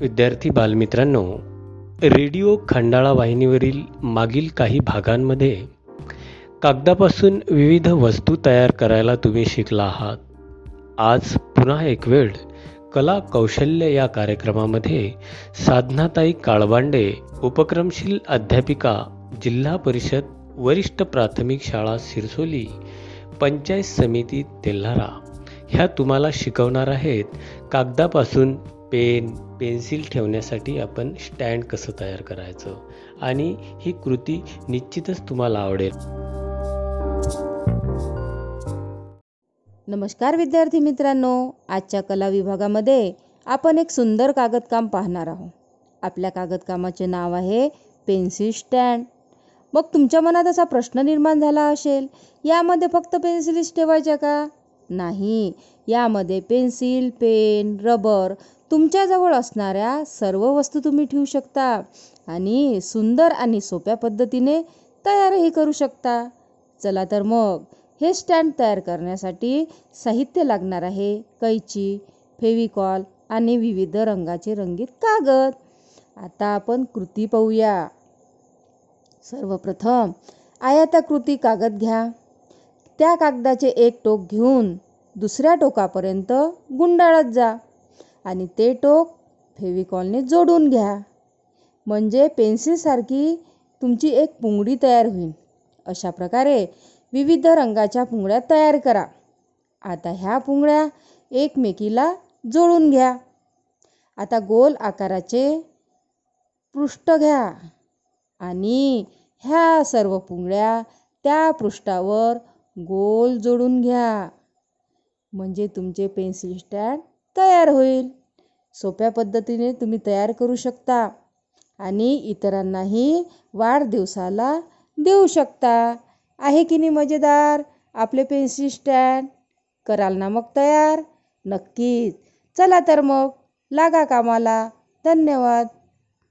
विद्यार्थी बालमित्रांनो रेडिओ खंडाळा वाहिनीवरील मागील काही भागांमध्ये कागदापासून विविध वस्तू तयार करायला तुम्ही शिकला आहात. आज पुन्हा एक वेळ कला कौशल्य या कार्यक्रमामध्ये साधनाताई काळबांडे उपक्रमशील अध्यापिका जिल्हा परिषद वरिष्ठ प्राथमिक शाळा सिरसोली पंचायत समिती तेल्हारा. ह्या तुम्हाला शिकवणार आहेत कागदापासून पेन पेन्सिल ठेवण्यासाठी आपण स्टँड कसं तयार करायचं? आणि ही कृती निश्चितच तुम्हाला आवडेल. नमस्कार विद्यार्थी मित्रांनो आजच्या कला विभागामध्ये आपण एक सुंदर कागदकाम पाहणार आहोत. आपल्या कागदकामाचे नाव आहे पेन्सिल स्टँड. मग तुमच्या मनात असा प्रश्न निर्माण झाला असेल यामध्ये फक्त पेन्सिलीच ठेवायच्या का? नाही यामध्ये पेन्सिल पेन रबर तुमच्याजवळ असणाऱ्या सर्व वस्तू तुम्ही ठेवू शकता आणि सुंदर आणि सोप्या पद्धतीने तयारही करू शकता. चला तर मग हे स्टँड तयार करण्यासाठी साहित्य लागणार आहे. कैची फेविकॉल आणि विविध रंगाचे रंगीत कागद. आता आपण कृती पाहूया. सर्वप्रथम आयताकृती कागद घ्या. त्या कागदाचे एक टोक घेऊन दुसऱ्या टोकापर्यंत गुंडाळत जा. आणि ते टोक फेविकॉलने जोडून घ्या. म्हणजे पेन्सिलसारखी तुमची एक पुंगडी तयार होईल. अशा प्रकारे विविध रंगाच्या पुंगड्या तयार करा. आता ह्या पुंगड्या एकमेकीला जोडून घ्या. आता गोल आकाराचे पृष्ठ घ्या. आणि ह्या सर्व पुंगड्या त्या पृष्ठावर गोल जोडून घ्या. म्हणजे तुमचे पेन्सिल स्टँड तयार होईल. सोप्या पद्धतीने तुम्ही तयार करू शकता आणि इतरांनाही वाढदिवसाला देऊ शकता. आहे की नाही मजेदार? आपले पेन्सिल स्टँड. कराल ना मग तयार? नक्कीच. चला तर मग. लागा कामाला. धन्यवाद.